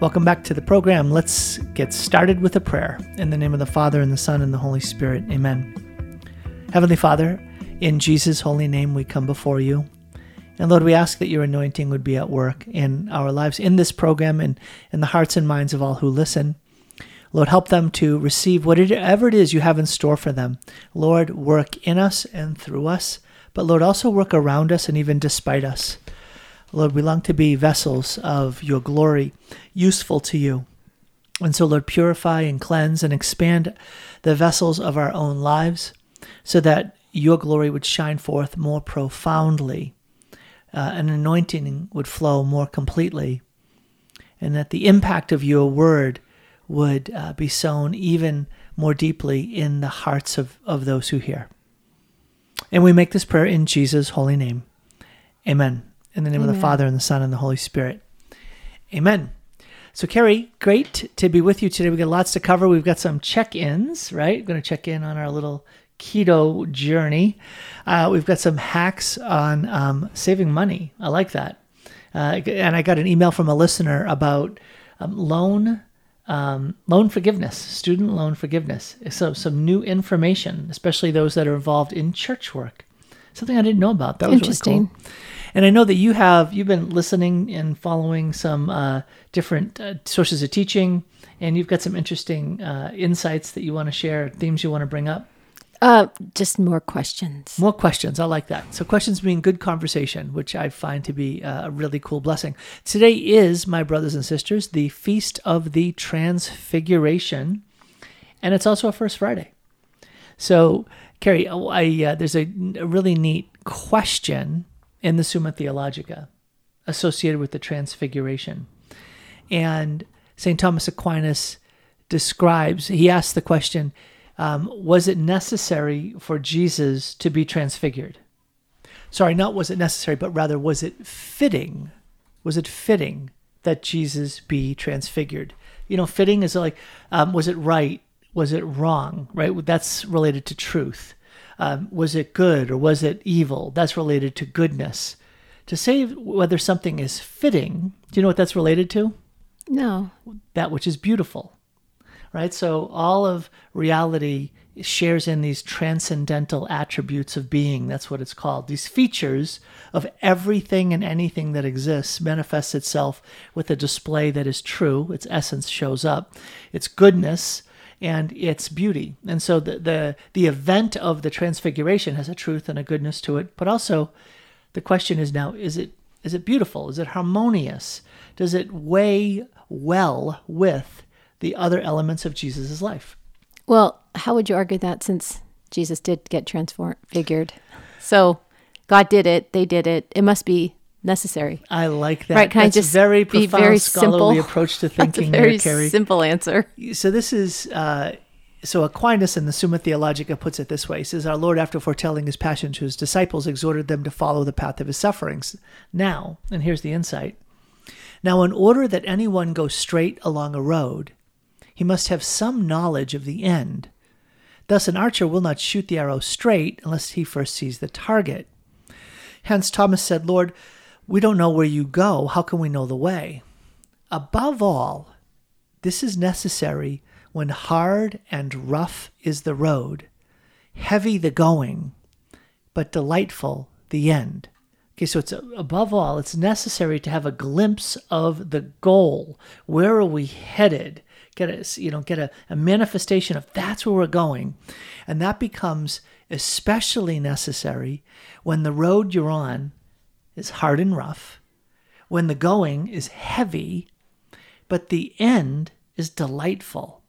Welcome back to the program. Let's get started with a prayer. In the name of the Father, and the Son, and the Holy Spirit. Amen. Heavenly Father, in Jesus' holy name, we come before you. And Lord, we ask that your anointing would be at work in our lives, in this program, and in the hearts and minds of all who listen. Lord, help them to receive whatever it is you have in store for them. Lord, work in us and through us, but Lord, also work around us and even despite us. Lord, we long to be vessels of your glory, useful to you. And so, Lord, purify and cleanse and expand the vessels of our own lives so that your glory would shine forth more profoundly, uh, an anointing would flow more completely, and that the impact of your word would uh, be sown even more deeply in the hearts of, of those who hear. And we make this prayer in Jesus' holy name. Amen. In the name Amen. of the Father, and the Son, and the Holy Spirit. Amen. So, Carrie, great to be with you today. We've got lots to cover. We've got some check ins, right? We're going to check in on our little keto journey. Uh, we've got some hacks on um, saving money. I like that. Uh, and I got an email from a listener about um, loan um, loan forgiveness, student loan forgiveness. So some new information, especially those that are involved in church work. Something I didn't know about. That was Interesting. Really cool. And I know that you have you've been listening and following some uh, different uh, sources of teaching, and you've got some interesting uh, insights that you want to share, themes you want to bring up. Uh, just more questions. More questions. I like that. So questions being good conversation, which I find to be a really cool blessing. Today is, my brothers and sisters, the feast of the Transfiguration, and it's also a First Friday. So, Carrie, oh, I, uh, there's a, a really neat question in the Summa Theologica associated with the Transfiguration, and St. Thomas Aquinas describes. He asks the question um, was it necessary for Jesus to be transfigured? Sorry, not was it necessary, but rather was it fitting? Was it fitting that Jesus be transfigured? You know, fitting is like, um, was it right? Was it wrong? Right? That's related to truth. Um, was it good or was it evil? That's related to goodness. To say whether something is fitting, do you know what that's related to? No. That which is beautiful right? So all of reality shares in these transcendental attributes of being. That's what it's called. These features of everything and anything that exists manifests itself with a display that is true. Its essence shows up. Its goodness and its beauty. And so the, the the event of the transfiguration has a truth and a goodness to it, but also the question is now is it is it beautiful? Is it harmonious? Does it weigh well with the other elements of Jesus' life. Well, how would you argue that since Jesus did get transfigured? So God did it, they did it. It must be necessary. I like that. Right? Can That's I just very profound be very scholarly simple? approach to thinking That's a very here, Carrie. Simple answer. So this is uh, so Aquinas in the Summa Theologica puts it this way: He says, "Our Lord, after foretelling His passion to His disciples, exhorted them to follow the path of His sufferings." Now, and here's the insight: Now, in order that anyone go straight along a road, he must have some knowledge of the end. Thus, an archer will not shoot the arrow straight unless he first sees the target. Hence, Thomas said, Lord, we don't know where you go. How can we know the way? Above all, this is necessary when hard and rough is the road, heavy the going, but delightful the end. Okay, so it's above all, it's necessary to have a glimpse of the goal. Where are we headed? get a you know get a, a manifestation of that's where we're going and that becomes especially necessary when the road you're on is hard and rough when the going is heavy but the end is delightful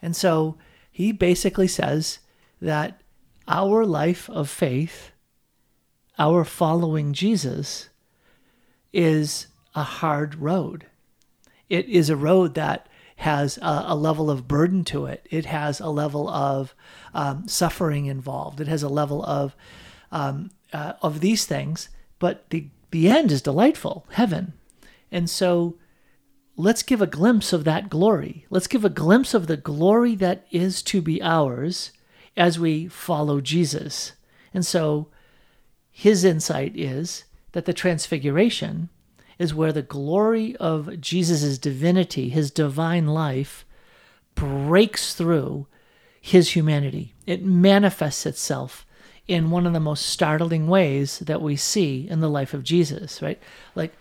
and so he basically says that our life of faith our following jesus is a hard road it is a road that has a, a, level of burden to it. It has a level of um, suffering involved. It has a level of um, uh, of these things. But the the end is delightful, heaven. And so, let's give a glimpse of that glory. Let's give a glimpse of the glory that is to be ours as we follow Jesus. And so, his insight is that the transfiguration is where the glory of Jesus' divinity, his divine life, breaks through his humanity. It manifests itself in one of the most startling ways that we see in the life of Jesus, right? Like,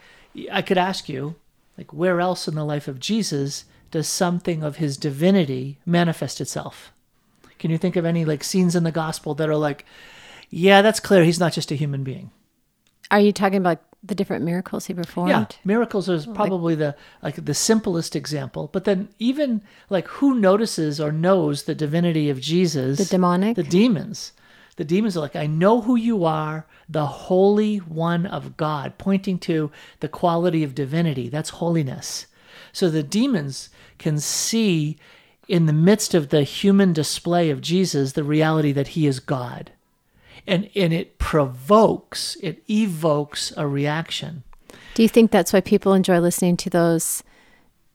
I could ask you, like, where else in the life of Jesus does something of his divinity manifest itself? Can you think of any like scenes in the gospel that are like, yeah, that's clear. He's not just a human being. Are you talking about the different miracles he performed? Yeah, miracles is probably the like the simplest example. But then even like who notices or knows the divinity of Jesus? The demonic? The demons. The demons are like, I know who you are, the Holy One of God, pointing to the quality of divinity. That's holiness. So the demons can see in the midst of the human display of Jesus the reality that he is God. And, and it provokes, it evokes a reaction. Do you think that's why people enjoy listening to those?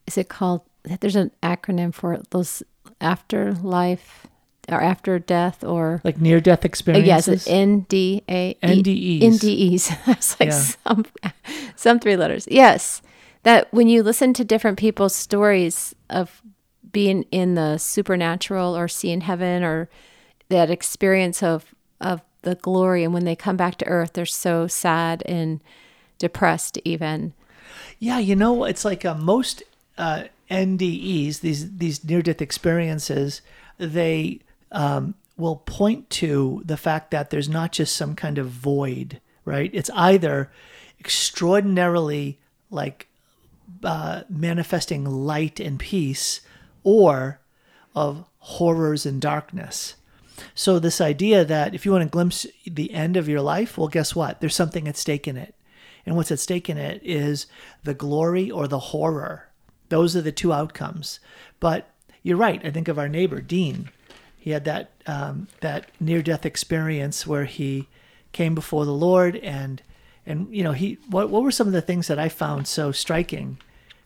Is it called? There's an acronym for it, those afterlife or after death or like near death experiences. Yes, NDA NDEs. NDEs. That's like Yeah. some some three letters. Yes, that when you listen to different people's stories of being in the supernatural or seeing heaven or that experience of of the glory, and when they come back to earth, they're so sad and depressed. Even Yeah, you know, it's like uh, most uh, NDEs, these these near death experiences, they um, will point to the fact that there's not just some kind of void, right? It's either extraordinarily like uh, manifesting light and peace, or of horrors and darkness. So this idea that if you want to glimpse the end of your life, well, guess what? There's something at stake in it. And what's at stake in it is the glory or the horror. Those are the two outcomes. But you're right. I think of our neighbor Dean. He had that um, that near death experience where he came before the Lord and and you know he what what were some of the things that I found so striking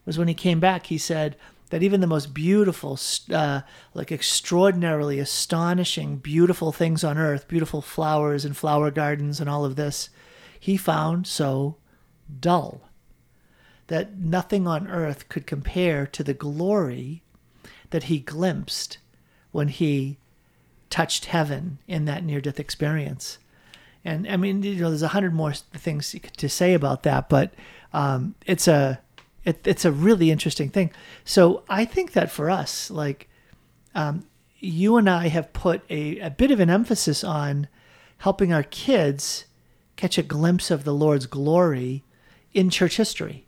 was when he came back he said that even the most beautiful uh, like extraordinarily astonishing beautiful things on earth beautiful flowers and flower gardens and all of this he found so dull that nothing on earth could compare to the glory that he glimpsed when he touched heaven in that near death experience. And I mean, you know, there's a hundred more things to say about that, but um, it's a it, it's a really interesting thing. So I think that for us, like um, you and I have put a, a bit of an emphasis on helping our kids catch a glimpse of the Lord's glory in church history,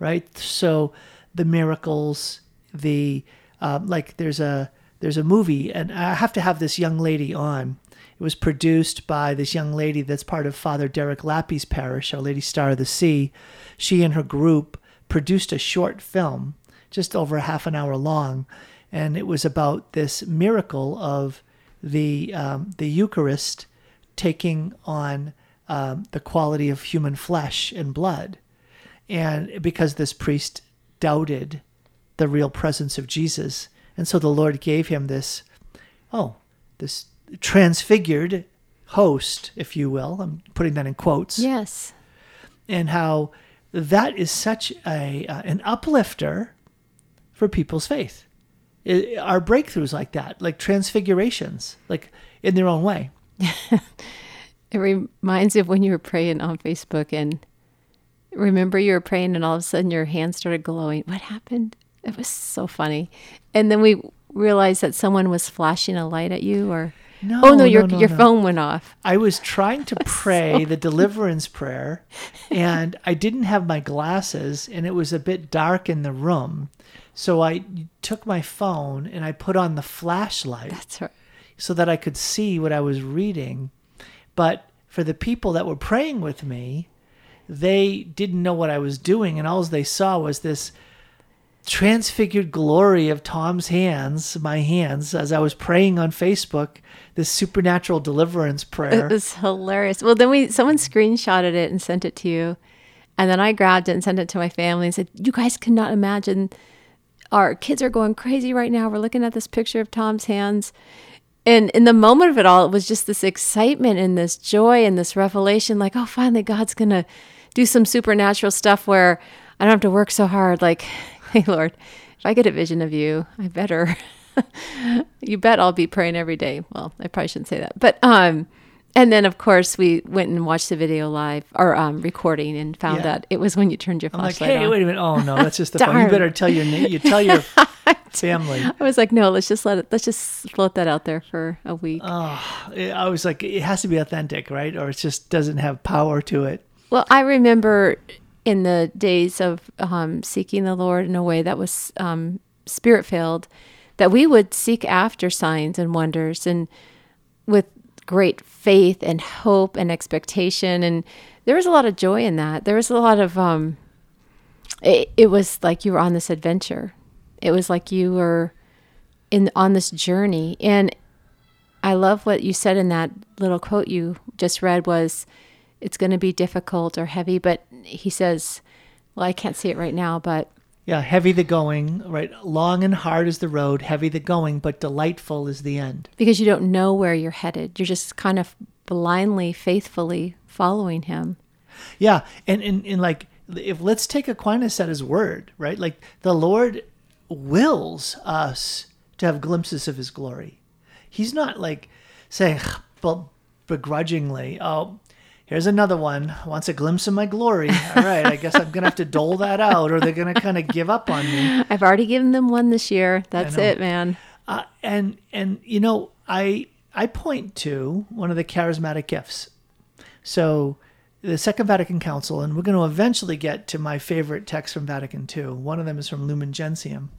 right? So the miracles, the um, like, there's a there's a movie, and I have to have this young lady on. It was produced by this young lady that's part of Father Derek Lappy's parish, Our Lady Star of the Sea. She and her group produced a short film, just over half an hour long, and it was about this miracle of the um, the Eucharist taking on um, the quality of human flesh and blood, and because this priest doubted the real presence of Jesus, and so the Lord gave him this, oh, this transfigured host, if you will. I'm putting that in quotes yes, and how that is such a uh, an uplifter for people's faith. It, our breakthroughs like that, like transfigurations, like in their own way. it reminds me of when you were praying on Facebook and remember you were praying and all of a sudden your hand started glowing. What happened? It was so funny. And then we realized that someone was flashing a light at you or No, Oh no, your no, your no. phone went off. I was trying to pray the deliverance prayer, and I didn't have my glasses, and it was a bit dark in the room. So I took my phone and I put on the flashlight That's right. so that I could see what I was reading. But for the people that were praying with me, they didn't know what I was doing, and all they saw was this transfigured glory of Tom's hands, my hands, as I was praying on Facebook, this supernatural deliverance prayer. It was hilarious. Well, then we someone screenshotted it and sent it to you, and then I grabbed it and sent it to my family and said, "You guys cannot imagine. Our kids are going crazy right now. We're looking at this picture of Tom's hands." And in the moment of it all, it was just this excitement and this joy and this revelation like, oh, finally, God's going to do some supernatural stuff where I don't have to work so hard. Like, hey, Lord, if I get a vision of you, I better, you bet I'll be praying every day. Well, I probably shouldn't say that. But, um, and then, of course, we went and watched the video live or um, recording and found Yeah. out it was when you turned your I'm like, hey, on. wait a minute. Oh no, that's just the phone. You better tell your you tell your family. I was like, no, let's just let it, let's just float that out there for a week. Oh, I was like, it has to be authentic, right? Or it just doesn't have power to it. Well, I remember in the days of um, seeking the Lord in a way that was um, spirit filled, that we would seek after signs and wonders and with great faith and hope and expectation. And there was a lot of joy in that. There was a lot of, um, it, it was like you were on this adventure. It was like you were in on this journey. And I love what you said in that little quote you just read was it's going to be difficult or heavy, but he says, well, I can't see it right now, but Yeah, heavy the going, right? Long and hard is the road, heavy the going, but delightful is the end. because you don't know where you're headed, you're just kind of blindly, faithfully following him. Yeah, and and, and like if let's take Aquinas at his word, right? Like the Lord wills us to have glimpses of his glory. He's not like saying begrudgingly, oh, here's another one wants a glimpse of my glory. All right, I guess I'm gonna have to dole that out, or they're gonna kind of give up on me. I've already given them one this year. That's it, man. Uh, and and you know, I I point to one of the charismatic gifts. So the Second Vatican Council, and we're going to eventually get to my favorite text from Vatican II. One of them is from Lumen Gentium.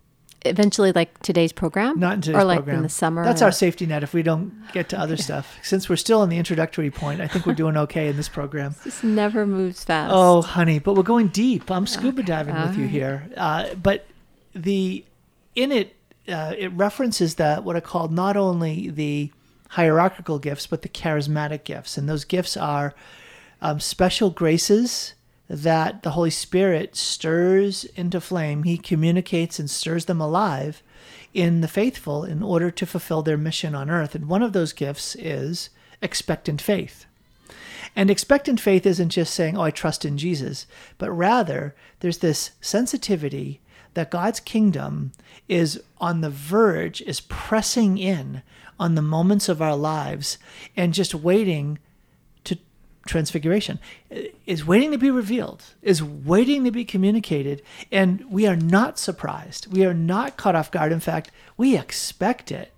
Eventually, like today's program, Not in today's or like program. in the summer. That's or- our safety net if we don't get to other stuff. Since we're still in the introductory point, I think we're doing okay in this program. This never moves fast. Oh, honey, but we're going deep. I'm scuba diving with you here. Uh, but the in it, uh, it references that what are called not only the hierarchical gifts but the charismatic gifts, and those gifts are um, special graces that the Holy Spirit stirs into flame. He communicates and stirs them alive in the faithful in order to fulfill their mission on earth. And one of those gifts is expectant faith. And expectant faith isn't just saying, oh, I trust in Jesus, but rather there's this sensitivity that God's kingdom is on the verge, is pressing in on the moments of our lives and just waiting transfiguration, is waiting to be revealed, is waiting to be communicated. And we are not surprised. We are not caught off guard. In fact, we expect it.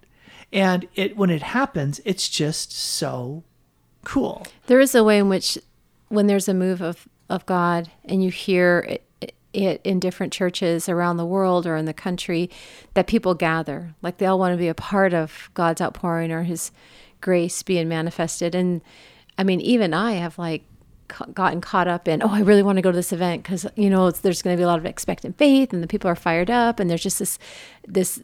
And it when it happens, it's just so cool. There is a way in which, when there's a move of, of God and you hear it, it in different churches around the world or in the country, that people gather. Like they all want to be a part of God's outpouring or His grace being manifested. And I mean, even I have like ca- gotten caught up in, oh, I really want to go to this event because you know it's, there's going to be a lot of expectant faith and the people are fired up and there's just this this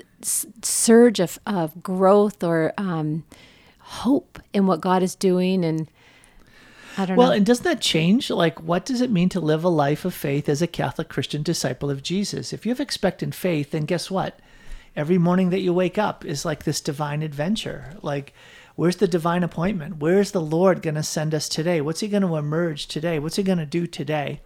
surge of of growth or um, hope in what God is doing and. I don't know. Well, know. and doesn't that change? Like, what does it mean to live a life of faith as a Catholic Christian disciple of Jesus? If you have expectant faith, then guess what? Every morning that you wake up is like this divine adventure. Like, where's the divine appointment? Where's the Lord going to send us today? What's He going to emerge today? What's He going to do today?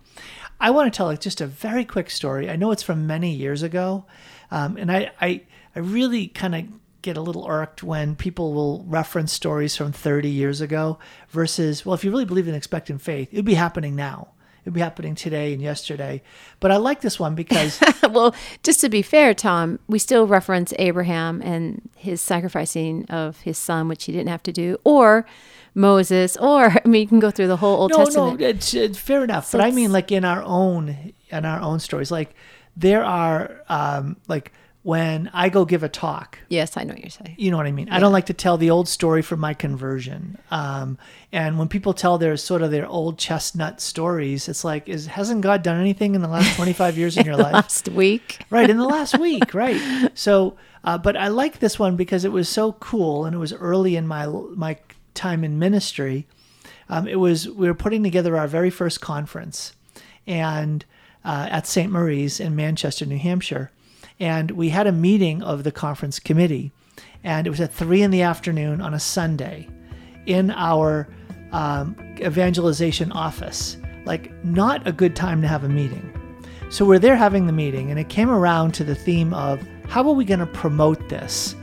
I want to tell just a very quick story. I know it's from many years ago, um, and I, I, I really kind of get a little irked when people will reference stories from 30 years ago versus, well, if you really believe in expectant faith, it'd be happening now. It'd be happening today and yesterday. But I like this one because well, just to be fair, Tom, we still reference Abraham and his sacrificing of his son, which he didn't have to do, or Moses, or I mean, you can go through the whole Old no, Testament. no, it's, it's fair enough. So but I mean, like in our own in our own stories, like there are um, like when I go give a talk, Yes, I know what you're saying. you know what I mean. I don't like to tell the old story from my conversion. Um, and when people tell their sort of their old chestnut stories, it's like, is hasn't God done anything in the last twenty five years in your life? Last week, right in the last week right so uh, but i like this one because it was so cool and it was early in my my time in ministry um, it was we were putting together our very first conference and uh, at st marie's in manchester new hampshire and we had a meeting of the conference committee and it was at three in the afternoon on a sunday in our um, evangelization office like not a good time to have a meeting. So we're there having the meeting, and it came around to the theme of how are we going to promote this?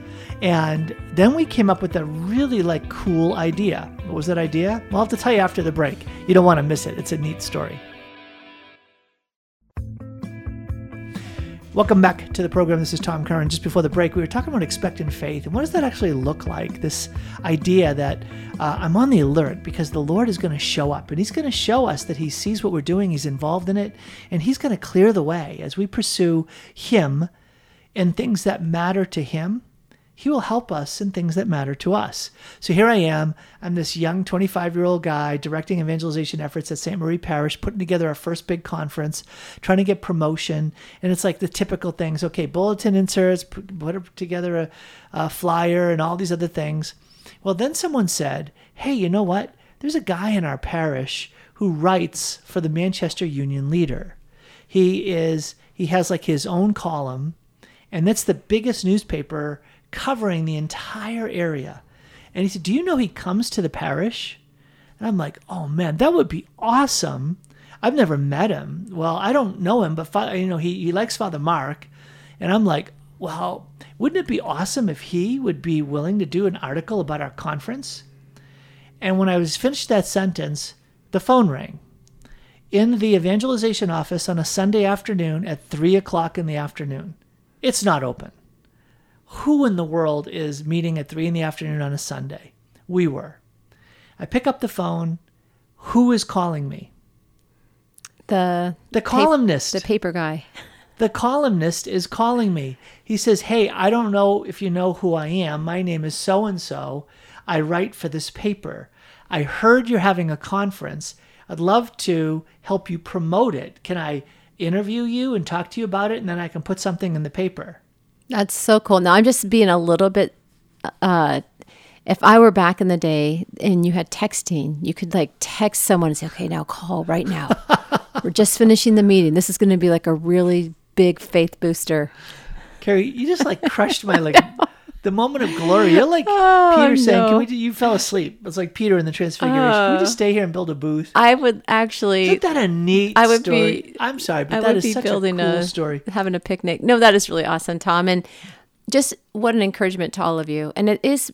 And then we came up with a really like cool idea. What was that idea? Well, I'll have to tell you after the break. You don't want to miss it. It's a neat story. Welcome back to the program. This is Tom Curran. Just before the break, we were talking about expectant faith and what does that actually look like? This idea that uh, I'm on the alert because the Lord is going to show up and He's going to show us that He sees what we're doing, He's involved in it, and He's going to clear the way as we pursue Him and things that matter to Him he will help us in things that matter to us. So here I am. I'm this young 25 year old guy directing evangelization efforts at St. Marie Parish, putting together our first big conference, trying to get promotion. And it's like the typical things okay, bulletin inserts, put together a, a flyer, and all these other things. Well, then someone said, hey, you know what? There's a guy in our parish who writes for the Manchester Union Leader. He is he has like his own column, and that's the biggest newspaper covering the entire area. And he said, Do you know he comes to the parish? And I'm like, Oh man, that would be awesome. I've never met him. Well, I don't know him, but you know, he, he likes Father Mark. And I'm like, well, wouldn't it be awesome if he would be willing to do an article about our conference? And when I was finished that sentence, the phone rang in the evangelization office on a Sunday afternoon at three o'clock in the afternoon. It's not open who in the world is meeting at three in the afternoon on a Sunday? We were. I pick up the phone. Who is calling me? The the columnist. the paper guy. The columnist is calling me. He says, Hey, I don't know if you know who I am. My name is so and so. I write for this paper. I heard you're having a conference. I'd love to help you promote it. Can I interview you and talk to you about it? And then I can put something in the paper. That's so cool. Now I'm just being a little bit uh if I were back in the day and you had texting, you could like text someone and say, "Okay, now call right now. we're just finishing the meeting. This is going to be like a really big faith booster." Carrie, you just like crushed my like the moment of glory. You're like oh, Peter saying, "Can we?" Do, you fell asleep. It's like Peter in the Transfiguration. Uh, Can we just stay here and build a booth? I would actually. Isn't that a neat? I would story? be. I'm sorry, but I that is such building a cool a, story. Having a picnic. No, that is really awesome, Tom, and just what an encouragement to all of you. And it is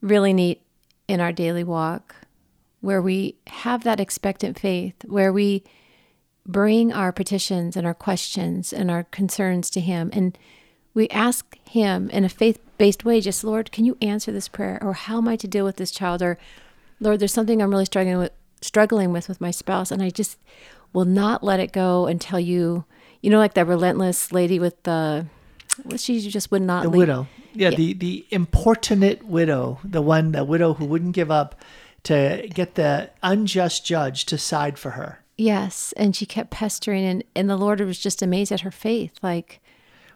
really neat in our daily walk where we have that expectant faith, where we bring our petitions and our questions and our concerns to Him and we ask Him in a faith based way, just Lord, can you answer this prayer? Or how am I to deal with this child? Or Lord, there's something I'm really struggling with struggling with with my spouse and I just will not let it go until you you know like that relentless lady with the what she just would not the leave. widow yeah, yeah, the the importunate widow the one the widow who wouldn't give up to get the unjust judge to side for her yes and she kept pestering and and the lord was just amazed at her faith like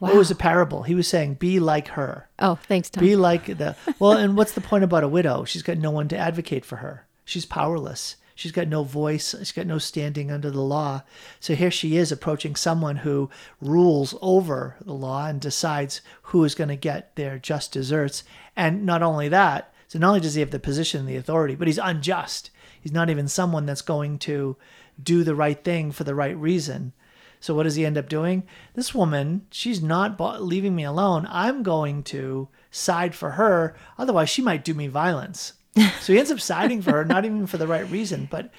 Wow. It was a parable. He was saying, "Be like her." Oh, thanks, Tom. Be like the well. and what's the point about a widow? She's got no one to advocate for her. She's powerless. She's got no voice. She's got no standing under the law. So here she is approaching someone who rules over the law and decides who is going to get their just deserts. And not only that, so not only does he have the position and the authority, but he's unjust. He's not even someone that's going to do the right thing for the right reason. So what does he end up doing? This woman, she's not leaving me alone. I'm going to side for her. Otherwise, she might do me violence. so he ends up siding for her, not even for the right reason, but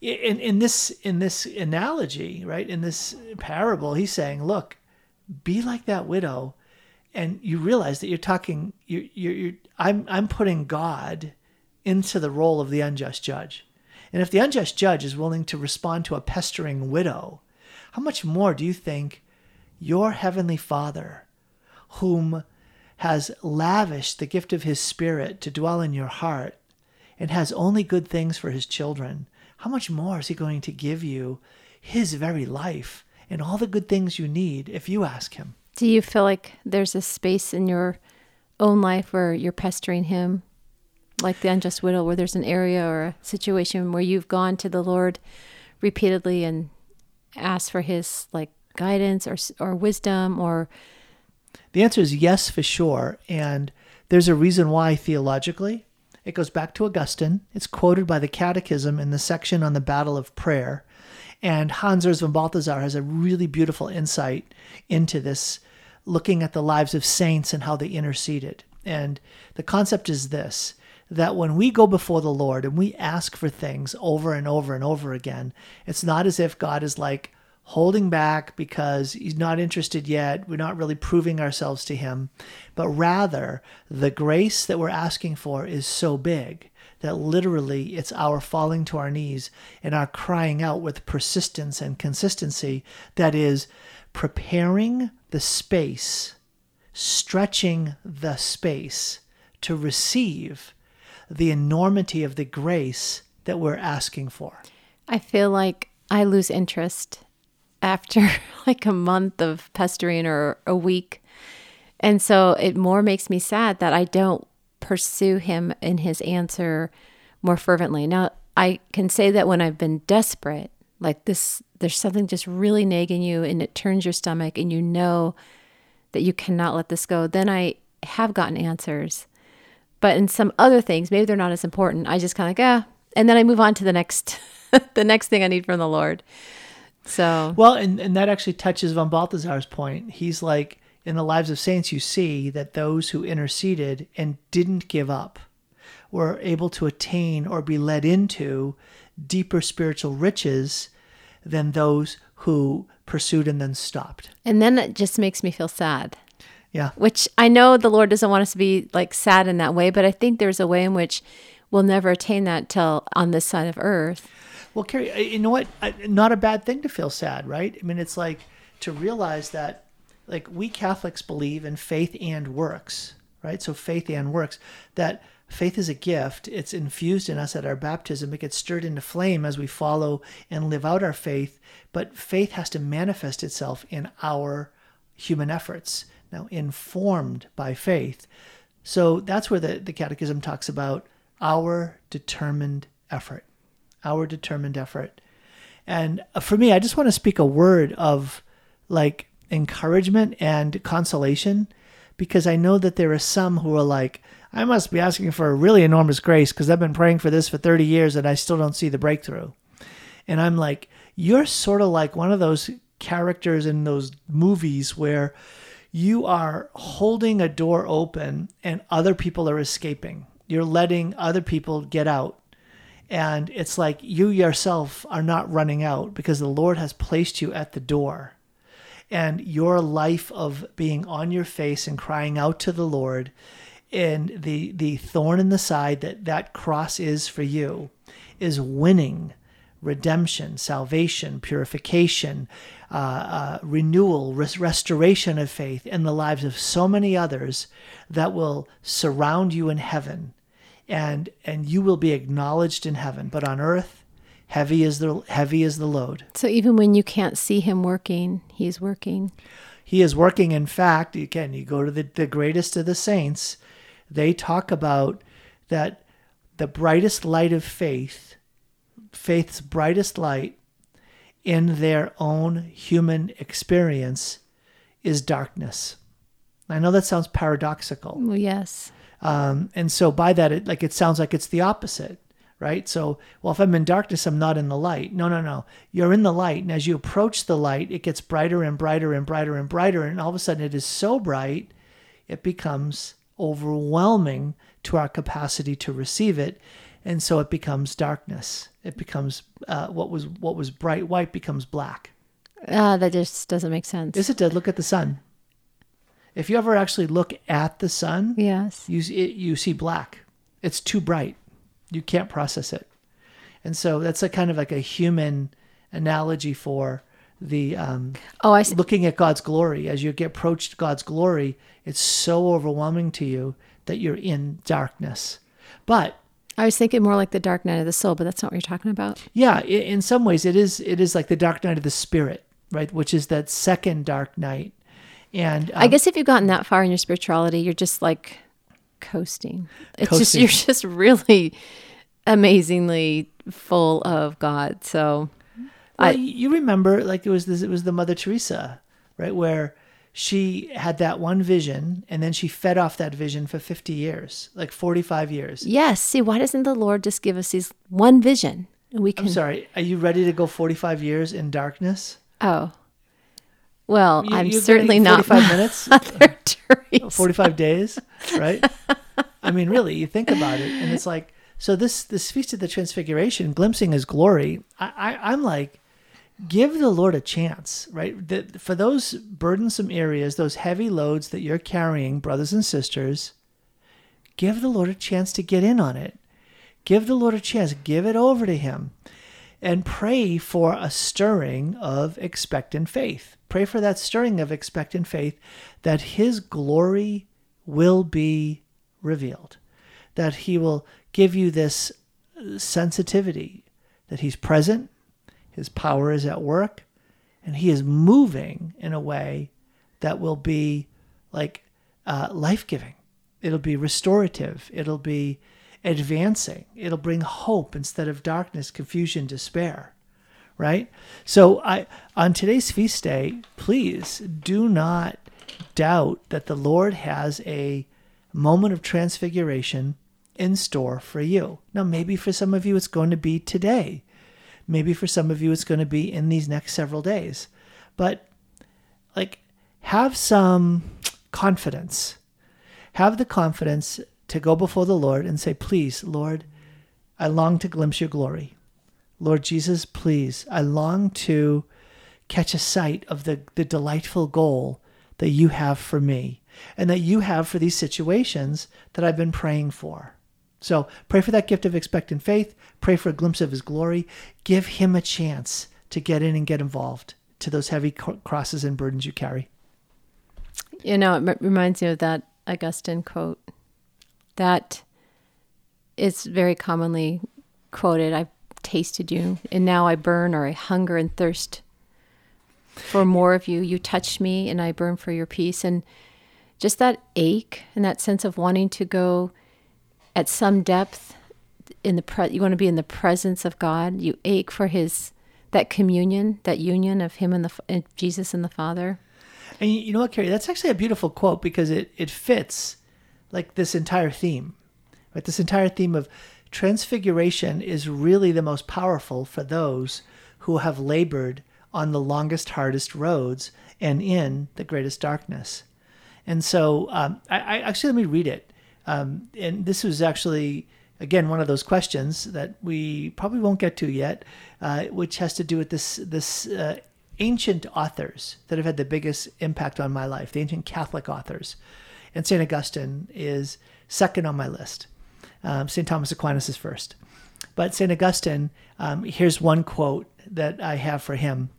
in in this in this analogy, right? In this parable, he's saying, "Look, be like that widow." And you realize that you're talking you you you I'm I'm putting God into the role of the unjust judge. And if the unjust judge is willing to respond to a pestering widow, how much more do you think your heavenly Father, whom has lavished the gift of his Spirit to dwell in your heart and has only good things for his children, how much more is he going to give you his very life and all the good things you need if you ask him? Do you feel like there's a space in your own life where you're pestering him? Like the unjust widow, where there's an area or a situation where you've gone to the Lord repeatedly and ask for his like guidance or or wisdom or the answer is yes for sure. And there's a reason why theologically. It goes back to augustine. It's quoted by the catechism in the section on the battle of prayer. And Hans Urs von Balthasar has a really beautiful insight into this, looking at the lives of saints and how they interceded. And the concept is this that when we go before the Lord and we ask for things over and over and over again, it's not as if God is like holding back because he's not interested yet. We're not really proving ourselves to him, but rather the grace that we're asking for is so big that literally it's our falling to our knees and our crying out with persistence and consistency that is preparing the space, stretching the space to receive the enormity of the grace that we're asking for. I feel like I lose interest after like a month of pestering or a week. And so it more makes me sad that I don't pursue him in his answer more fervently. Now, I can say that when I've been desperate, like this, there's something just really nagging you and it turns your stomach and you know that you cannot let this go, then I have gotten answers. But in some other things, maybe they're not as important. I just kind of like, ah, and then I move on to the next, the next thing I need from the Lord. So well, and and that actually touches von Balthasar's point. He's like, in the lives of saints, you see that those who interceded and didn't give up were able to attain or be led into deeper spiritual riches than those who pursued and then stopped. And then it just makes me feel sad. Yeah. Which I know the Lord doesn't want us to be like sad in that way, but I think there's a way in which we'll never attain that till on this side of earth. Well, Carrie, you know what? Not a bad thing to feel sad, right? I mean, it's like to realize that, like, we Catholics believe in faith and works, right? So faith and works. That faith is a gift. It's infused in us at our baptism. It gets stirred into flame as we follow and live out our faith. But faith has to manifest itself in our human efforts now informed by faith. So that's where the, the Catechism talks about our determined effort. Our determined effort. And uh, for me, I just want to speak a word of like encouragement and consolation because I know that there are some who are like, I must be asking for a really enormous grace because I've been praying for this for 30 years and I still don't see the breakthrough. And I'm like, you're sort of like one of those characters in those movies where you are holding a door open and other people are escaping. You're letting other people get out. And it's like you yourself are not running out because the Lord has placed you at the door. And your life of being on your face and crying out to the Lord and the, the thorn in the side that that cross is for you is winning redemption, salvation, purification, uh, uh, renewal, res- restoration of faith in the lives of so many others that will surround you in heaven, and and you will be acknowledged in heaven. But on earth, heavy is the heavy is the load. So even when you can't see him working, he's working. He is working. In fact, again, you go to the, the greatest of the saints, they talk about that the brightest light of faith, faith's brightest light, in their own human experience is darkness. I know that sounds paradoxical. Well, yes. Um, and so by that, it like it sounds like it's the opposite, right? So, well, if I'm in darkness, I'm not in the light. No, no, no. You're in the light, and as you approach the light, it gets brighter and brighter and brighter and brighter, and all of a sudden, it is so bright, it becomes overwhelming to our capacity to receive it, and so it becomes darkness. It becomes uh, what was what was bright white becomes black. Uh, that just doesn't make sense. Is it dead? Look at the sun. If you ever actually look at the sun, yes, you it, you see black. It's too bright. You can't process it, and so that's a kind of like a human analogy for the um, oh, I see. looking at God's glory as you get approached God's glory. It's so overwhelming to you that you're in darkness, but I was thinking more like the dark night of the soul, but that's not what you're talking about. Yeah, in some ways, it is. It is like the dark night of the spirit, right? Which is that second dark night. And um, I guess if you've gotten that far in your spirituality, you're just like coasting. It's coasting. just you're just really amazingly full of God. So, well, I, you remember, like it was this, it was the Mother Teresa, right, where she had that one vision and then she fed off that vision for 50 years, like 45 years. Yes. See, why doesn't the Lord just give us these one vision? We can. I'm sorry. Are you ready to go 45 years in darkness? Oh. Well, You- I'm certainly not 45 minutes, Mother Teresa. 45 days, right? I mean, really, you think about it, and it's like so. This this feast of the Transfiguration, glimpsing His glory. I, I I'm like, give the Lord a chance, right? That for those burdensome areas, those heavy loads that you're carrying, brothers and sisters, give the Lord a chance to get in on it. Give the Lord a chance. Give it over to Him. And pray for a stirring of expectant faith. Pray for that stirring of expectant faith that His glory will be revealed, that He will give you this sensitivity that He's present, His power is at work, and He is moving in a way that will be like uh, life giving. It'll be restorative. It'll be advancing. It'll bring hope instead of darkness, confusion, despair. Right? So I on today's feast day, please do not doubt that the Lord has a moment of transfiguration in store for you. Now maybe for some of you it's going to be today. Maybe for some of you it's going to be in these next several days. But like have some confidence. Have the confidence to go before the Lord and say, Please, Lord, I long to glimpse your glory. Lord Jesus, please, I long to catch a sight of the, the delightful goal that you have for me and that you have for these situations that I've been praying for. So pray for that gift of expectant faith. Pray for a glimpse of his glory. Give him a chance to get in and get involved to those heavy crosses and burdens you carry. You know, it reminds me of that Augustine quote that is very commonly quoted. I've tasted you, and now I burn or I hunger and thirst for more of you. You touched me, and I burn for your peace. And just that ache and that sense of wanting to go at some depth in the pre- you want to be in the presence of God. You ache for His that communion, that union of Him and the and Jesus and the Father. And you know what, Carrie? That's actually a beautiful quote because it, it fits like this entire theme. Right? This entire theme of transfiguration is really the most powerful for those who have labored on the longest, hardest roads and in the greatest darkness. And so, um, I, I actually let me read it. Um, and this was actually again one of those questions that we probably won't get to yet, uh, which has to do with this this uh, ancient authors that have had the biggest impact on my life, the ancient Catholic authors. And St. Augustine is second on my list. Um, St. Thomas Aquinas is first. But St. Augustine, um, here's one quote that I have for him.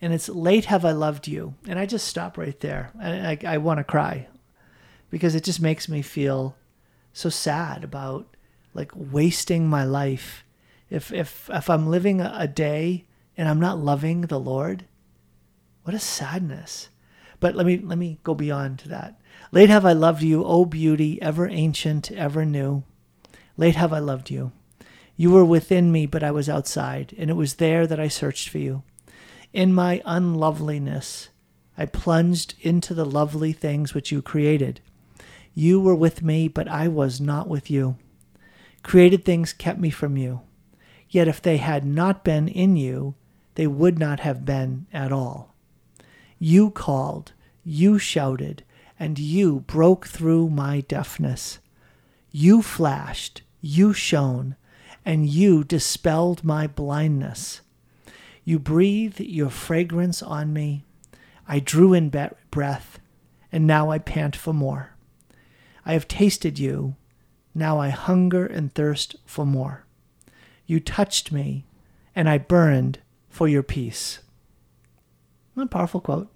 And it's, Late have I loved you. And I just stop right there. I, I, I want to cry because it just makes me feel so sad about like wasting my life. If, if, if I'm living a, day and I'm not loving the Lord, what a sadness. But let me let me go beyond to that. Late have I loved you, O beauty, ever ancient, ever new. Late have I loved you. You were within me, but I was outside, and it was there that I searched for you. In my unloveliness, I plunged into the lovely things which you created. You were with me, but I was not with you. Created things kept me from you. Yet if they had not been in you, they would not have been at all. You called, you shouted, and you broke through my deafness. You flashed, you shone, and you dispelled my blindness. You breathed your fragrance on me. I drew in breath, and now I pant for more. I have tasted you, now I hunger and thirst for more. You touched me, and I burned for your peace. A powerful quote.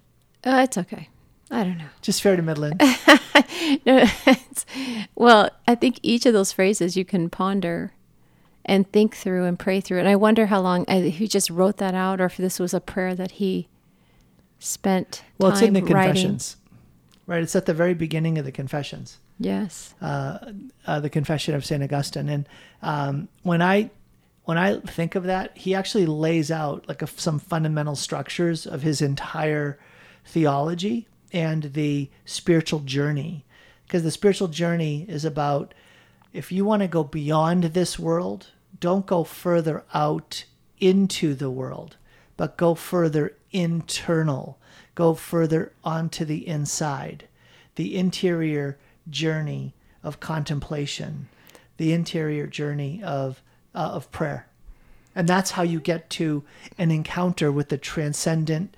Uh, it's okay. I don't know. Just fair to Midland. No, it's, well, I think each of those phrases you can ponder and think through and pray through. And I wonder how long I, he just wrote that out, or if this was a prayer that he spent. Well, it's in the writing. Confessions, right? It's at the very beginning of the Confessions, Yes. uh, uh, the Confession of Saint Augustine. And um, when I when I think of that, he actually lays out like a, some fundamental structures of his entire theology and the spiritual journey, because the spiritual journey is about if you want to go beyond this world don't go further out into the world, but go further internal, go further onto the inside, the interior journey of contemplation, the interior journey of uh, of prayer. And that's how you get to an encounter with the transcendent,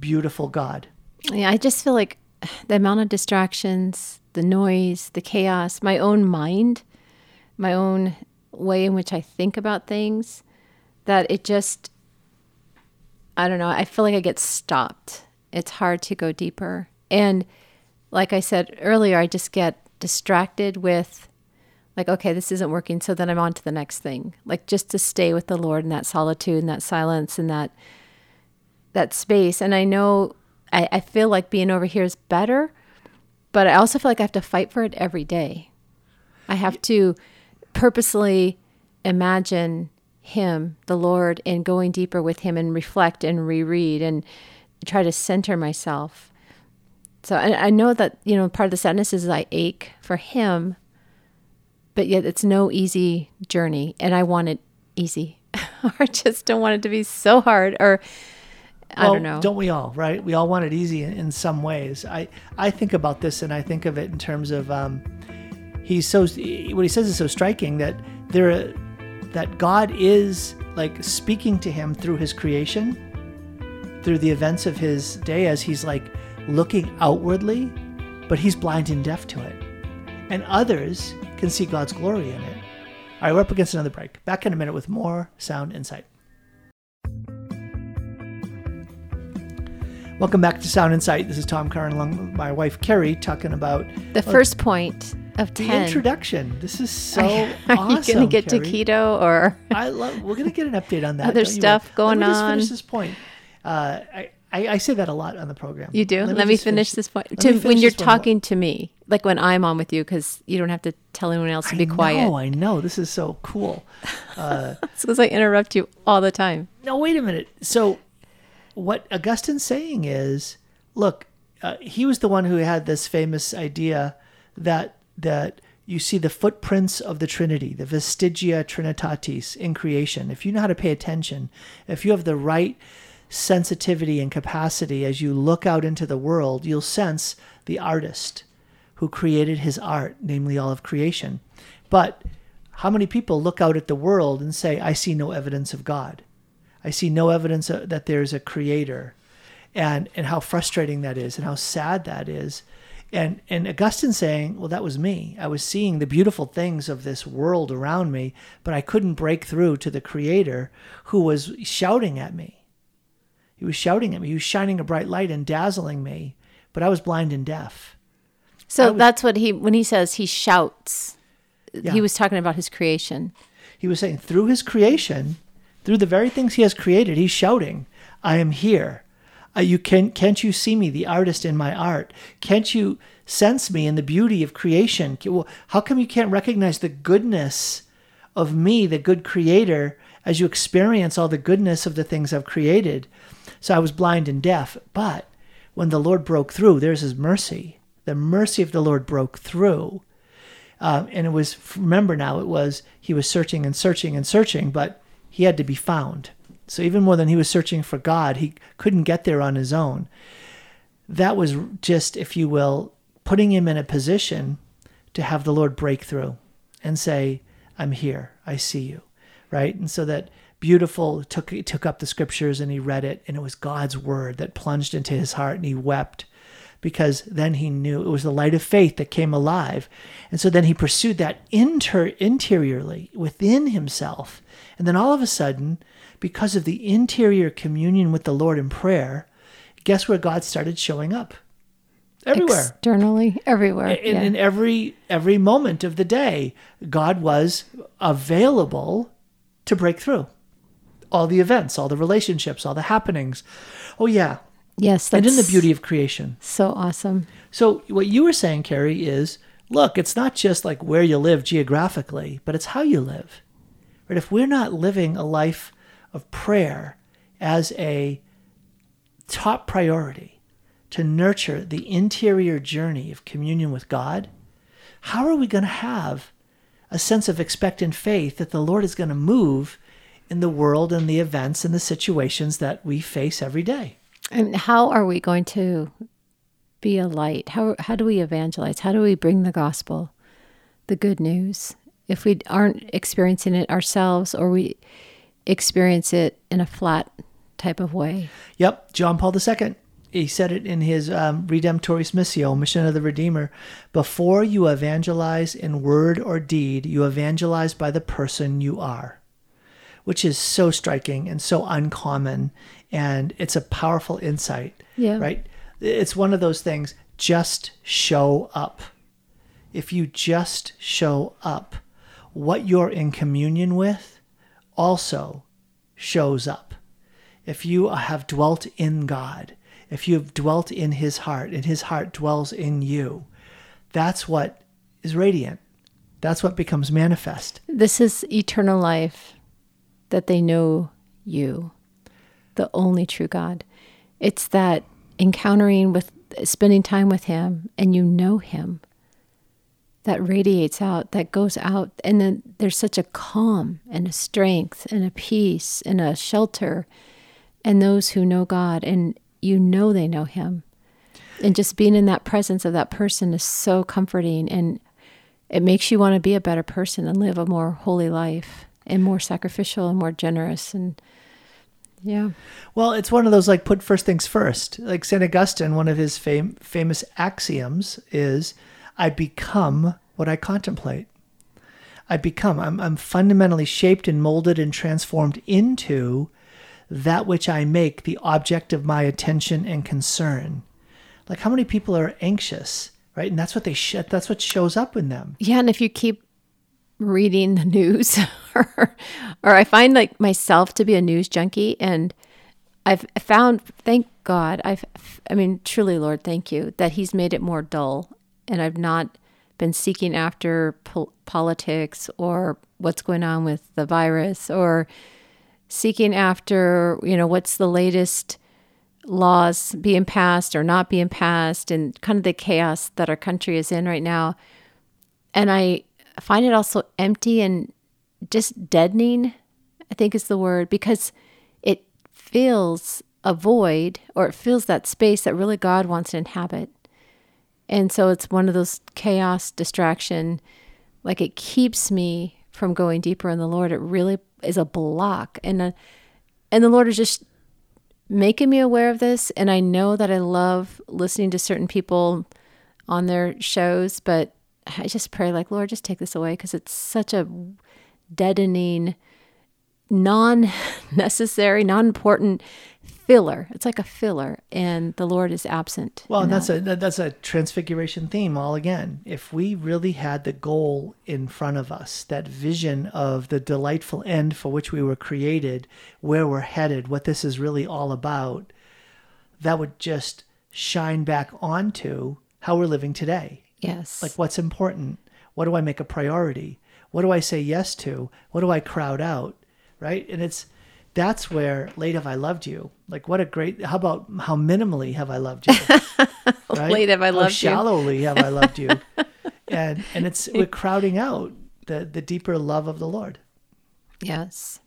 beautiful God. Yeah, I just feel like the amount of distractions, the noise, the chaos, my own mind, my own way in which I think about things, that it just, I don't know, I feel like I get stopped. It's hard to go deeper. And like I said earlier, I just get distracted with, like, okay, this isn't working. So then I'm on to the next thing. Like just to stay with the Lord in that solitude and that silence and that that space. And I know I, I feel like being over here is better, but I also feel like I have to fight for it every day. I have to purposely imagine him, the Lord, and going deeper with him and reflect and reread and try to center myself. So I, I know that, you know, part of the sadness is I ache for him, but yet it's no easy journey. And I want it easy. or I just don't want it to be so hard or I Well, don't know. Don't we all, right? We all want it easy in, in some ways. I, I think about this and I think of it in terms of um, he's so what he says is so striking that there that God is like speaking to him through his creation, through the events of his day as he's like looking outwardly, but he's blind and deaf to it. And others can see God's glory in it. All right, we're up against another break. Back in a minute with more sound insight. Welcome back to Sound Insight. This is Tom Curran along with my wife Carrie talking about the first point of the 10. introduction. This is so Are awesome. you going to get Carrie. to keto or I love. We're gonna get an update on that. Other stuff worry. going Let me just on. Finish this point. Uh, I, I I say that a lot on the program. you do? Let, me, just finish, this point. To, me when you're one talking to me, like when I'm on with you, because you don't have to tell anyone else to be quiet. Oh, I know. This is so cool. It's because I interrupt you all the time. No, wait a minute. So, what Augustine's saying is, look, uh, he was the one who had this famous idea that that you see the footprints of the Trinity, the vestigia Trinitatis in creation. If you know how to pay attention, if you have the right sensitivity and capacity as you look out into the world, you'll sense the artist who created his art, namely all of creation. But how many people look out at the world and say, I see no evidence of God? I see no evidence that there's a creator. And, and how frustrating that is and how sad that is. And, and Augustine saying, well, that was me. I was seeing the beautiful things of this world around me, but I couldn't break through to the creator who was shouting at me. He was shouting at me. He was shining a bright light and dazzling me, but I was blind and deaf. So was- that's what he, when he says he shouts, Yeah. he was talking about his creation. He was saying through his creation, through the very things he has created, he's shouting, "I am here. Uh, you can can't you see me, the artist in my art? Can't you sense me in the beauty of creation? Well, How come you can't recognize the goodness of me, the good creator, as you experience all the goodness of the things I've created?" So I was blind and deaf, but when the Lord broke through, there's his mercy. The mercy of the Lord broke through. Um, and it was, remember now, it was, he was searching and searching and searching, but he had to be found. So even more than he was searching for God, he couldn't get there on his own. That was just, if you will, putting him in a position to have the Lord break through and say, I'm here, I see you, right? And so that beautiful took he took up the scriptures and he read it, and it was God's word that plunged into his heart, and he wept because then he knew it was the light of faith that came alive. And so then he pursued that inter- interiorly within himself. And then all of a sudden, because of the interior communion with the Lord in prayer, guess where God started showing up? Everywhere. Externally, everywhere. in, yeah. in every every moment of the day, God was available to break through. All the events, all the relationships, all the happenings. Oh yeah. yes, And in the beauty of creation. So awesome. So what you were saying, Carrie, is look, it's not just like where you live geographically, but it's how you live. Right? If we're not living a life of prayer as a top priority to nurture the interior journey of communion with God, how are we going to have a sense of expectant faith that the Lord is going to move in the world and the events and the situations that we face every day. And how are we going to be a light? How how do we evangelize? How do we bring the gospel, the good news? If we aren't experiencing it ourselves or we experience it in a flat type of way. Yep, John Paul II. He said it in his um, Redemptoris Missio, Mission of the Redeemer. Before you evangelize in word or deed, you evangelize by the person you are, which is so striking and so uncommon. And it's a powerful insight, Yeah. right? It's one of those things just show up. If you just show up, what you're in communion with also shows up. If you have dwelt in God, if you've dwelt in his heart and his heart dwells in you, that's what is radiant. That's what becomes manifest. This is eternal life that they know you, the only true God. It's that encountering with spending time with him and you know him that radiates out, that goes out. And then there's such a calm and a strength and a peace and a shelter. And those who know God and you know they know him. And just being in that presence of that person is so comforting and it makes you want to be a better person and live a more holy life and more sacrificial and more generous and yeah Well, it's one of those like put first things first. Like St. Augustine, one of his fam- famous axioms is I become what I contemplate. I become, I'm, I'm fundamentally shaped and molded and transformed into that which I make the object of my attention and concern. Like how many people are anxious, right? And that's what they sh- that's what shows up in them. yeah and if you keep reading the news or, or i find like myself to be a news junkie and i've found thank god i've i mean truly lord thank you that he's made it more dull and i've not been seeking after pol- politics or what's going on with the virus or seeking after you know what's the latest laws being passed or not being passed and kind of the chaos that our country is in right now. And i find it also empty and just deadening i think is the word because it fills a void or it fills that space that really god wants to inhabit. And so it's one of those chaos distraction like it keeps me from going deeper in the lord. It really is a block. And a, and the lord is just making me aware of this. And i know that i love listening to certain people on their shows but i just pray like lord just take this away because it's such a deadening non-necessary non-important filler it's like a filler and the lord is absent Well, and that's that. a that's a transfiguration theme all again. If we really had the goal in front of us, that vision of the delightful end for which we were created, where we're headed, what this is really all about, that would just shine back onto how we're living today. yes Like what's important? What do I make a priority? What do I say yes to? What do I crowd out? Right? And it's that's where late have I loved you. Like what a great how about how minimally have I loved you? right? Late have I How loved you. How shallowly have I loved you. and and it's we're crowding out the the deeper love of the Lord. yes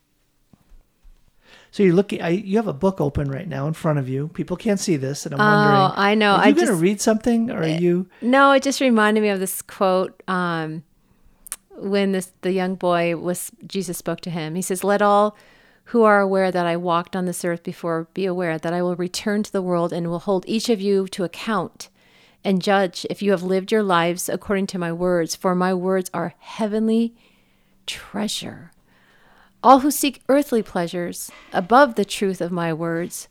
So you're looking. I, you have a book open right now in front of you. People can't see this, and I'm Oh, wondering. I know. Are you going to read something, or are you? No, it just reminded me of this quote um, when this the young boy was Jesus spoke to him. He says, "Let all who are aware that I walked on this earth before be aware that I will return to the world and will hold each of you to account and judge if you have lived your lives according to my words, for my words are heavenly treasure. All who seek earthly pleasures above the truth of my words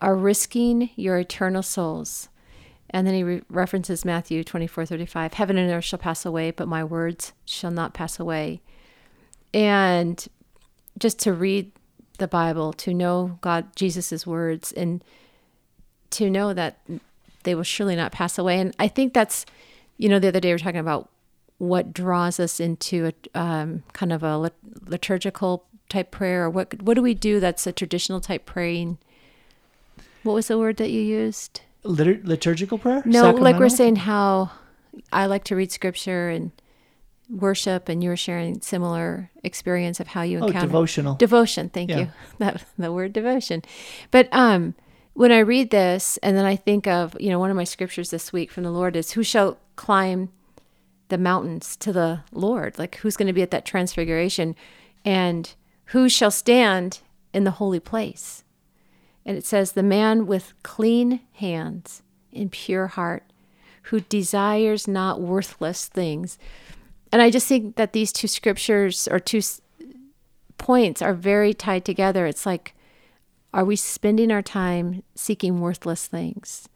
are risking your eternal souls." And then he re- references Matthew 24 35. Heaven and earth shall pass away, but my words shall not pass away. And just to read the Bible, to know God, Jesus' words, and to know that they will surely not pass away. And I think that's, you know, the other day we were talking about what draws us into a um, kind of a liturgical type prayer, or what what do we do that's a traditional type praying? What was the word that you used? Litur- liturgical prayer? No, like we're saying how I like to read scripture and worship, and you were sharing similar experience of how you Oh, encounter devotional. devotion. Thank Yeah. you. That the word devotion. But um, when I read this, and then I think of you know one of my scriptures this week from the Lord is, "Who shall climb the mountains to the Lord? Like who's going to be at that transfiguration, and who shall stand in the holy place?" And it says, "The man with clean hands and pure heart, who desires not worthless things." And I just think that these two scriptures or two points are very tied together. It's like, are we spending our time seeking worthless things?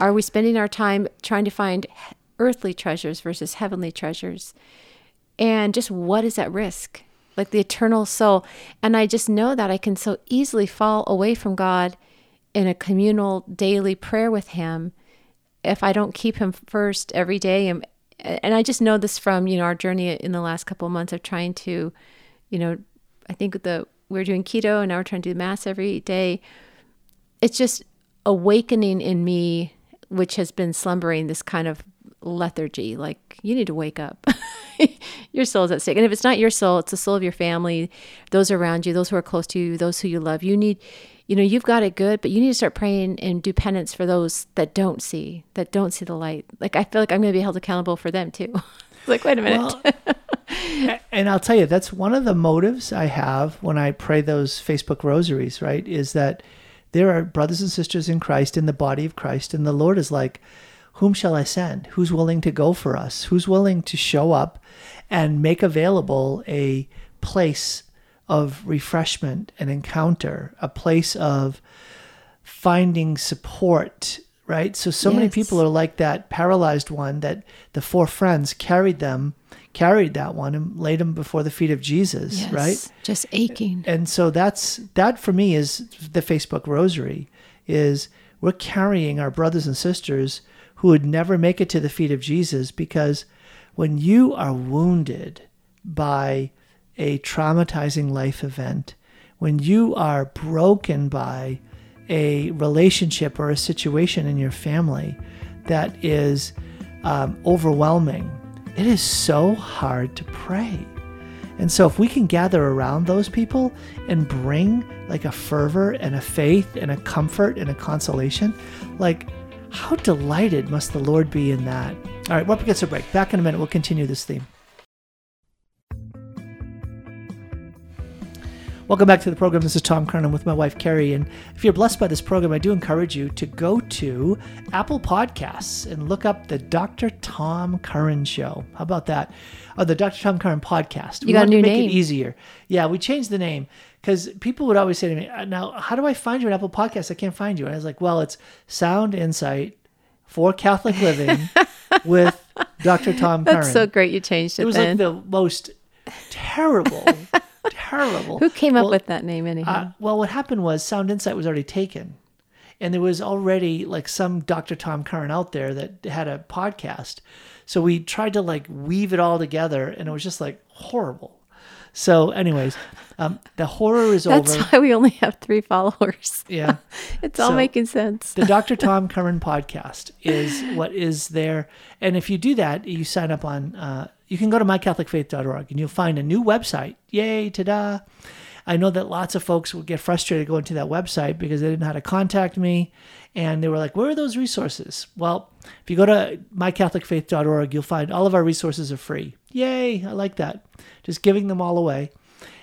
Are we spending our time trying to find earthly treasures versus heavenly treasures? And just what is at risk? Like the eternal soul. And I just know that I can so easily fall away from God in a communal daily prayer with Him if I don't keep Him first every day. And, and I just know this from, you know, our journey in the last couple of months of trying to, you know, I think the we we're doing keto and now we're trying to do mass every day. It's just awakening in me, which has been slumbering, this kind of lethargy. Like you need to wake up. your soul's at stake. And if it's not your soul, it's the soul of your family, those around you, those who are close to you, those who you love. You need, you know, you've got it good, but you need to start praying and do penance for those that don't see, that don't see the light. Like I feel like I'm going to be held accountable for them too. like, wait a minute. Well, and I'll tell you, that's one of the motives I have when I pray those Facebook rosaries, right? Is that there are brothers and sisters in Christ, in the body of Christ, and the Lord is like, whom shall I send? Who's willing to go for us? Who's willing to show up and make available a place of refreshment and encounter, a place of finding support, right? So so many people are like that paralyzed one that the four friends carried them, carried that one and laid them before the feet of Jesus, Yes, right? Just aching. And so that's that for me is the Facebook rosary is we're carrying our brothers and sisters who would never make it to the feet of Jesus because when you are wounded by a traumatizing life event, when you are broken by a relationship or a situation in your family that is um, overwhelming, it is so hard to pray. And so, if we can gather around those people and bring like a fervor and a faith and a comfort and a consolation, like how delighted must the Lord be in that? All right, up against a break. Back in a minute, we'll continue this theme. Welcome back to the program. This is Tom Curran with my wife Carrie. And if you're blessed by this program, I do encourage you to go to Apple Podcasts and look up the Dr. Tom Curran Show. How about that? Oh, the Dr. Tom Curran Podcast. You got a wanted to new make name. it easier. Yeah, we changed the name because people would always say to me, "Uh, "Now, how do I find you on Apple Podcasts? I can't find you." And I was like, "Well, it's Sound Insight for Catholic Living with Dr. Tom Curran." That's so great you changed it, It was then. like the most terrible, terrible. Who came up with that name anyhow? uh, well, what happened was Sound Insight was already taken, and there was already like some Dr. Tom Curran out there that had a podcast. So we tried to like weave it all together, and it was just like horrible. So, anyways, um, the horror is That's over. That's why we only have three followers. Yeah. It's all So- making sense. the Dr. Tom Curran podcast is what is there. And if you do that, you sign up on, uh, you can go to mycatholicfaith.org and you'll find a new website. Yay, ta da. I know that lots of folks will get frustrated going to that website because they didn't know how to contact me. And they were like, where are those resources? Well, if you go to mycatholicfaith.org, you'll find all of our resources are free. Yay, I like that. Just giving them all away.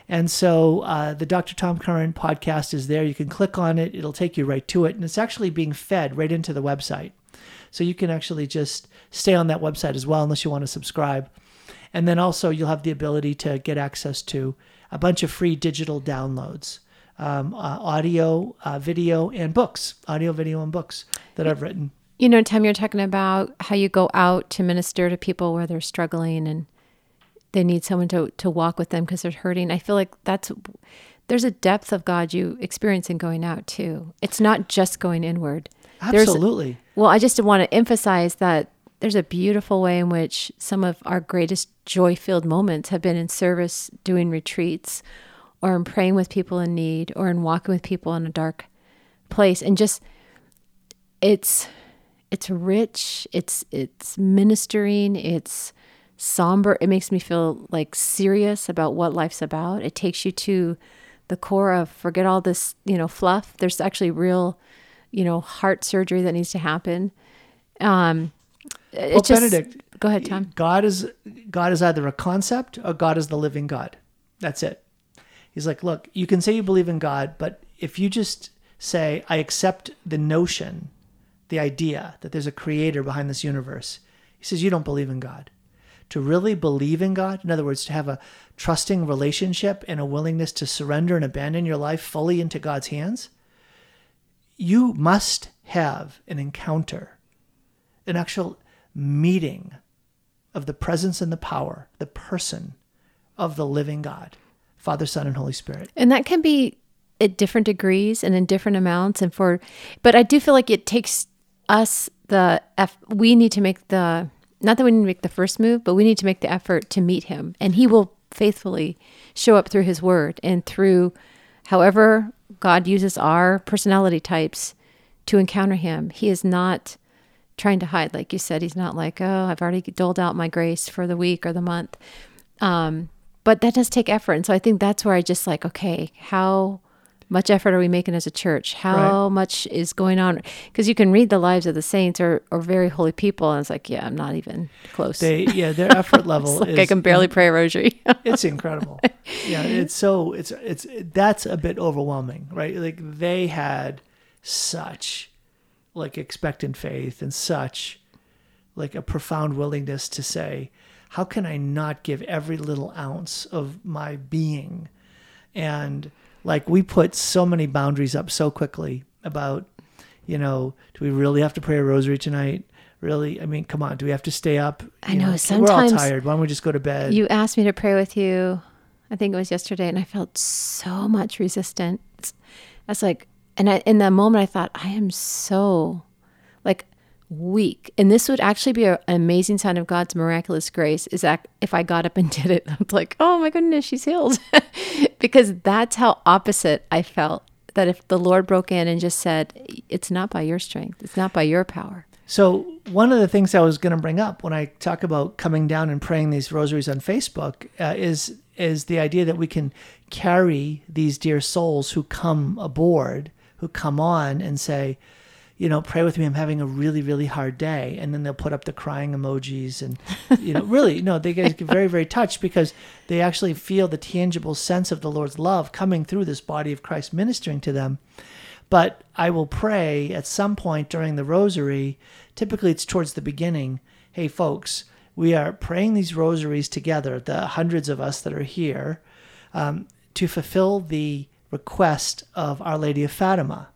And so uh, the Dr. Tom Curran podcast is there. You can click on it, it'll take you right to it. And it's actually being fed right into the website. So you can actually just stay on that website as well, unless you want to subscribe. And then also, you'll have the ability to get access to a bunch of free digital downloads um, uh, audio, uh, video, and books, audio, video, and books that I've written. You know, Tom, you're talking about how you go out to minister to people where they're struggling and they need someone to, to walk with them because they're hurting. I feel like that's there's a depth of God you experience in going out too. It's not just going inward. There's- Absolutely. Well, I just want to emphasize that there's a beautiful way in which some of our greatest joy filled moments have been in service, doing retreats, or in praying with people in need, or in walking with people in a dark place. And just, it's, it's rich, it's, it's ministering, it's somber. It makes me feel like serious about what life's about. It takes you to the core of forget all this, you know, fluff. There's actually real, you know, heart surgery that needs to happen. Um, Well, just, Benedict, go ahead, Tom. God is God is either a concept or God is the living God. That's it. He's like, look, you can say you believe in God, but if you just say, I accept the notion, the idea that there's a creator behind this universe, he says you don't believe in God. To really believe in God, in other words, to have a trusting relationship and a willingness to surrender and abandon your life fully into God's hands, you must have an encounter, an actual meeting of the presence and the power, the person of the living God, Father, Son, and Holy Spirit. And that can be at different degrees and in different amounts. And for, but I do feel like it takes us the, eff- we need to make the, not that we need to make the first move, but we need to make the effort to meet him. And he will faithfully show up through his word and through however God uses our personality types to encounter him. He is not trying to hide. Like you said, he's not like, oh, I've already doled out my grace for the week or the month. Um, but that does take effort. And so I think that's where I just like, okay, how much effort are we making as a church? How much is going on? Because you can read the lives of the saints or, or very holy people, and it's like, yeah, I'm not even close. They, yeah, their effort level like is I can barely pray a rosary. it's incredible. Yeah, it's so it's it's that's a bit overwhelming, right? Like they had such like expectant faith and such like a profound willingness to say, how can I not give every little ounce of my being? And like we put so many boundaries up so quickly about, you know, do we really have to pray a rosary tonight? Really? I mean, come on, do we have to stay up? I You know, we're all tired. Why don't we just go to bed? you asked me to pray with you. I think it was yesterday, and I felt so much resistance. I was like, and I, in that moment, I thought, I am so weak, and this would actually be a, an amazing sign of God's miraculous grace. Is that if I got up and did it, I'm like, oh my goodness, she's healed, because that's how opposite I felt. That if the Lord broke in and just said, it's not by your strength, it's not by your power. So one of the things I was going to bring up when I talk about coming down and praying these rosaries on Facebook uh, is is the idea that we can carry these dear souls who come aboard, who come on and say, you know, pray with me. I'm having a really, really hard day, and then they'll put up the crying emojis, and you know, really, no, they get very, very touched because they actually feel the tangible sense of the Lord's love coming through this body of Christ ministering to them. But I will pray at some point during the rosary. Typically, it's towards the beginning. Hey, folks, we are praying these rosaries together, the hundreds of us that are here, um, to fulfill the request of Our Lady of Fatima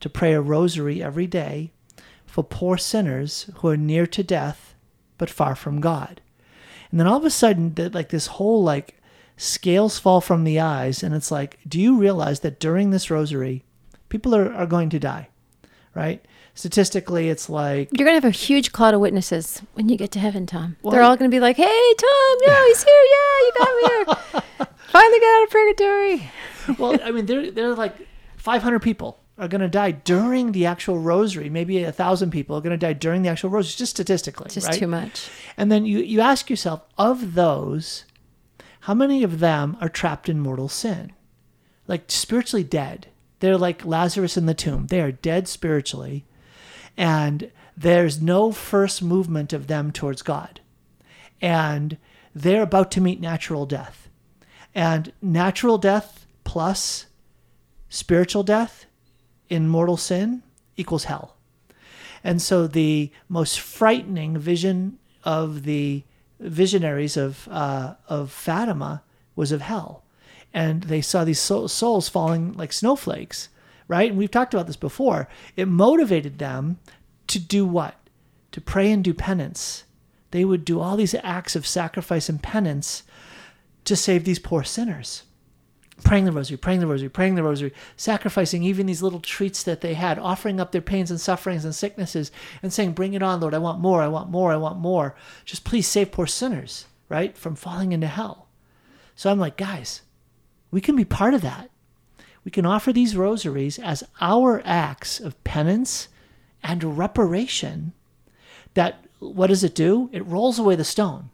to pray a rosary every day for poor sinners who are near to death but far from God. And then all of a sudden, that like this whole like scales fall from the eyes, and it's like, do you realize that during this rosary, people are, are going to die, right? Statistically, it's like You're gonna have a huge cloud of witnesses when you get to heaven, Tom. Well, They're all gonna be like, "Hey, Tom, yeah, he's here. Yeah, you got me here. Finally got out of purgatory." well, I mean, they're they're like 500 people are going to die during the actual rosary. Maybe a thousand people are going to die during the actual rosary, just statistically, Just right? too much. And then you you ask yourself, of those, how many of them are trapped in mortal sin, like spiritually dead? They're like Lazarus in the tomb. They are dead spiritually, and there's no first movement of them towards God, and they're about to meet natural death, and natural death plus spiritual death in mortal sin equals hell. And so the most frightening vision of the visionaries of uh, of Fatima was of hell, and they saw these souls falling like snowflakes, right? And we've talked about this before. It motivated them to do what? To pray and do penance. They would do all these acts of sacrifice and penance to save these poor sinners praying the rosary, praying the rosary, praying the rosary, sacrificing even these little treats that they had, offering up their pains and sufferings and sicknesses, and saying, Bring it on, Lord. I want more, I want more, I want more. Just please save poor sinners, right, from falling into hell. So I'm like, guys, we can be part of that. We can offer these rosaries as our acts of penance and reparation. That, what does it do? It rolls away the stone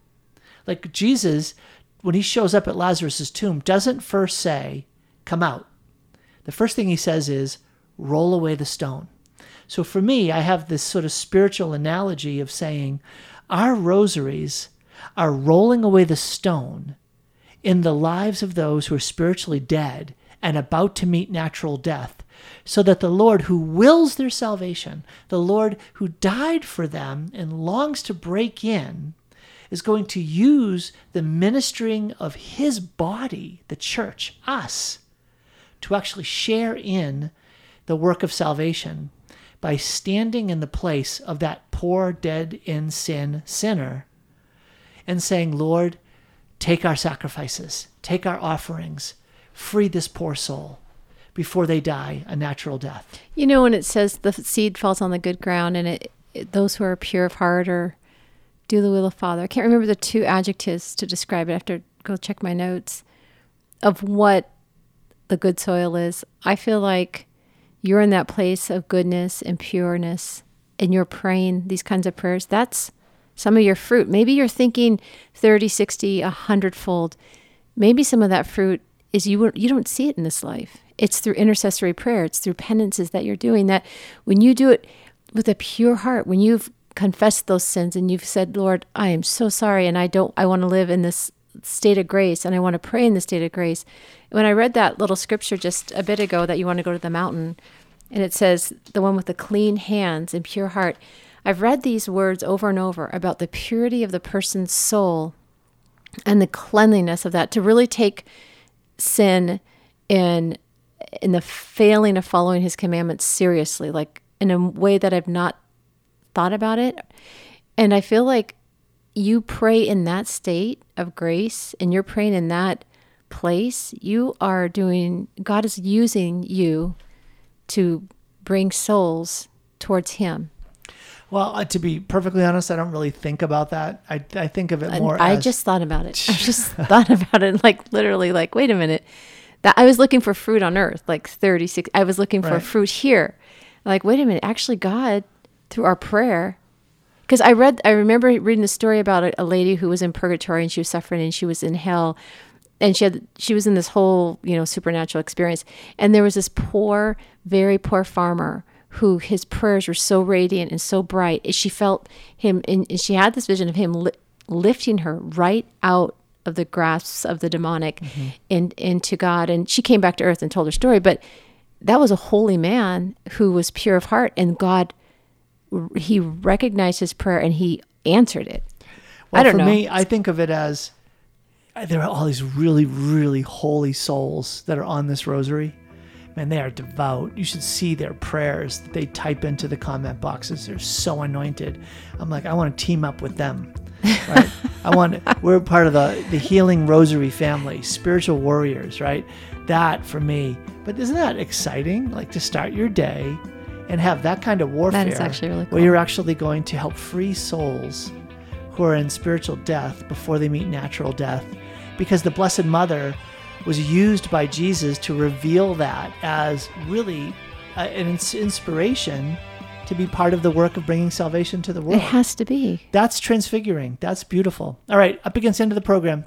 Like Jesus, when he shows up at Lazarus's tomb, doesn't first say, Come out. The first thing he says is, Roll away the stone. So for me, I have this sort of spiritual analogy of saying, Our rosaries are rolling away the stone in the lives of those who are spiritually dead and about to meet natural death, so that the Lord who wills their salvation, the Lord who died for them and longs to break in, is going to use the ministering of his body, the church, us, to actually share in the work of salvation by standing in the place of that poor, dead in sin sinner and saying, Lord, take our sacrifices, take our offerings, free this poor soul before they die a natural death. You know, when it says the seed falls on the good ground and it, it those who are pure of heart or do the will of Father. I can't remember the two adjectives to describe it. I have to go check my notes of what the good soil is. I feel like you're in that place of goodness and pureness and you're praying these kinds of prayers. That's some of your fruit. Maybe you're thinking 30, 60, 100 fold. Maybe some of that fruit is you you don't see it in this life. It's through intercessory prayer, it's through penances that you're doing that when you do it with a pure heart, when you've confessed those sins and you've said, "Lord, I am so sorry and I don't I want to live in this state of grace and I want to pray in the state of grace." When I read that little scripture just a bit ago that you want to go to the mountain and it says the one with the clean hands and pure heart, I've read these words over and over about the purity of the person's soul and the cleanliness of that to really take sin in in the failing of following his commandments seriously like in a way that I've not thought about it and I feel like you pray in that state of grace and you're praying in that place you are doing God is using you to bring souls towards him well, uh, to be perfectly honest, I don't really think about that. I, I think of it more. I as, just thought about it. I just thought about it, like literally, like wait a minute. That I was looking for fruit on earth, like thirty six. I was looking for Right. fruit here. Like wait a minute, actually, God, through our prayer, because I read, I remember reading the story about a, a lady who was in purgatory and she was suffering and she was in hell, and she had she was in this whole you know supernatural experience, and there was this poor, very poor farmer who his prayers were so radiant and so bright. She felt him, and and she had this vision of him li- lifting her right out of the grasps of the demonic mm-hmm. and into God. And she came back to earth and told her story, but that was a holy man who was pure of heart, and God he recognized his prayer and he answered it. Well, I don't for know. me, I think of it as uh, there are all these really, really holy souls that are on this rosary. Man, they are devout. You should see their prayers that they type into the comment boxes. They're so anointed. I'm like, I want to team up with them. Right? I want. We're part of the the healing rosary family, spiritual warriors. Right? That for me. But isn't that exciting? Like to start your day and have that kind of warfare. That is actually really Where cool. you're actually going to help free souls who are in spiritual death before they meet natural death. Because the Blessed Mother was used by Jesus to reveal that as really uh, an inspiration to be part of the work of bringing salvation to the world. It has to be. That's transfiguring. That's beautiful. All right, up against the end of the program.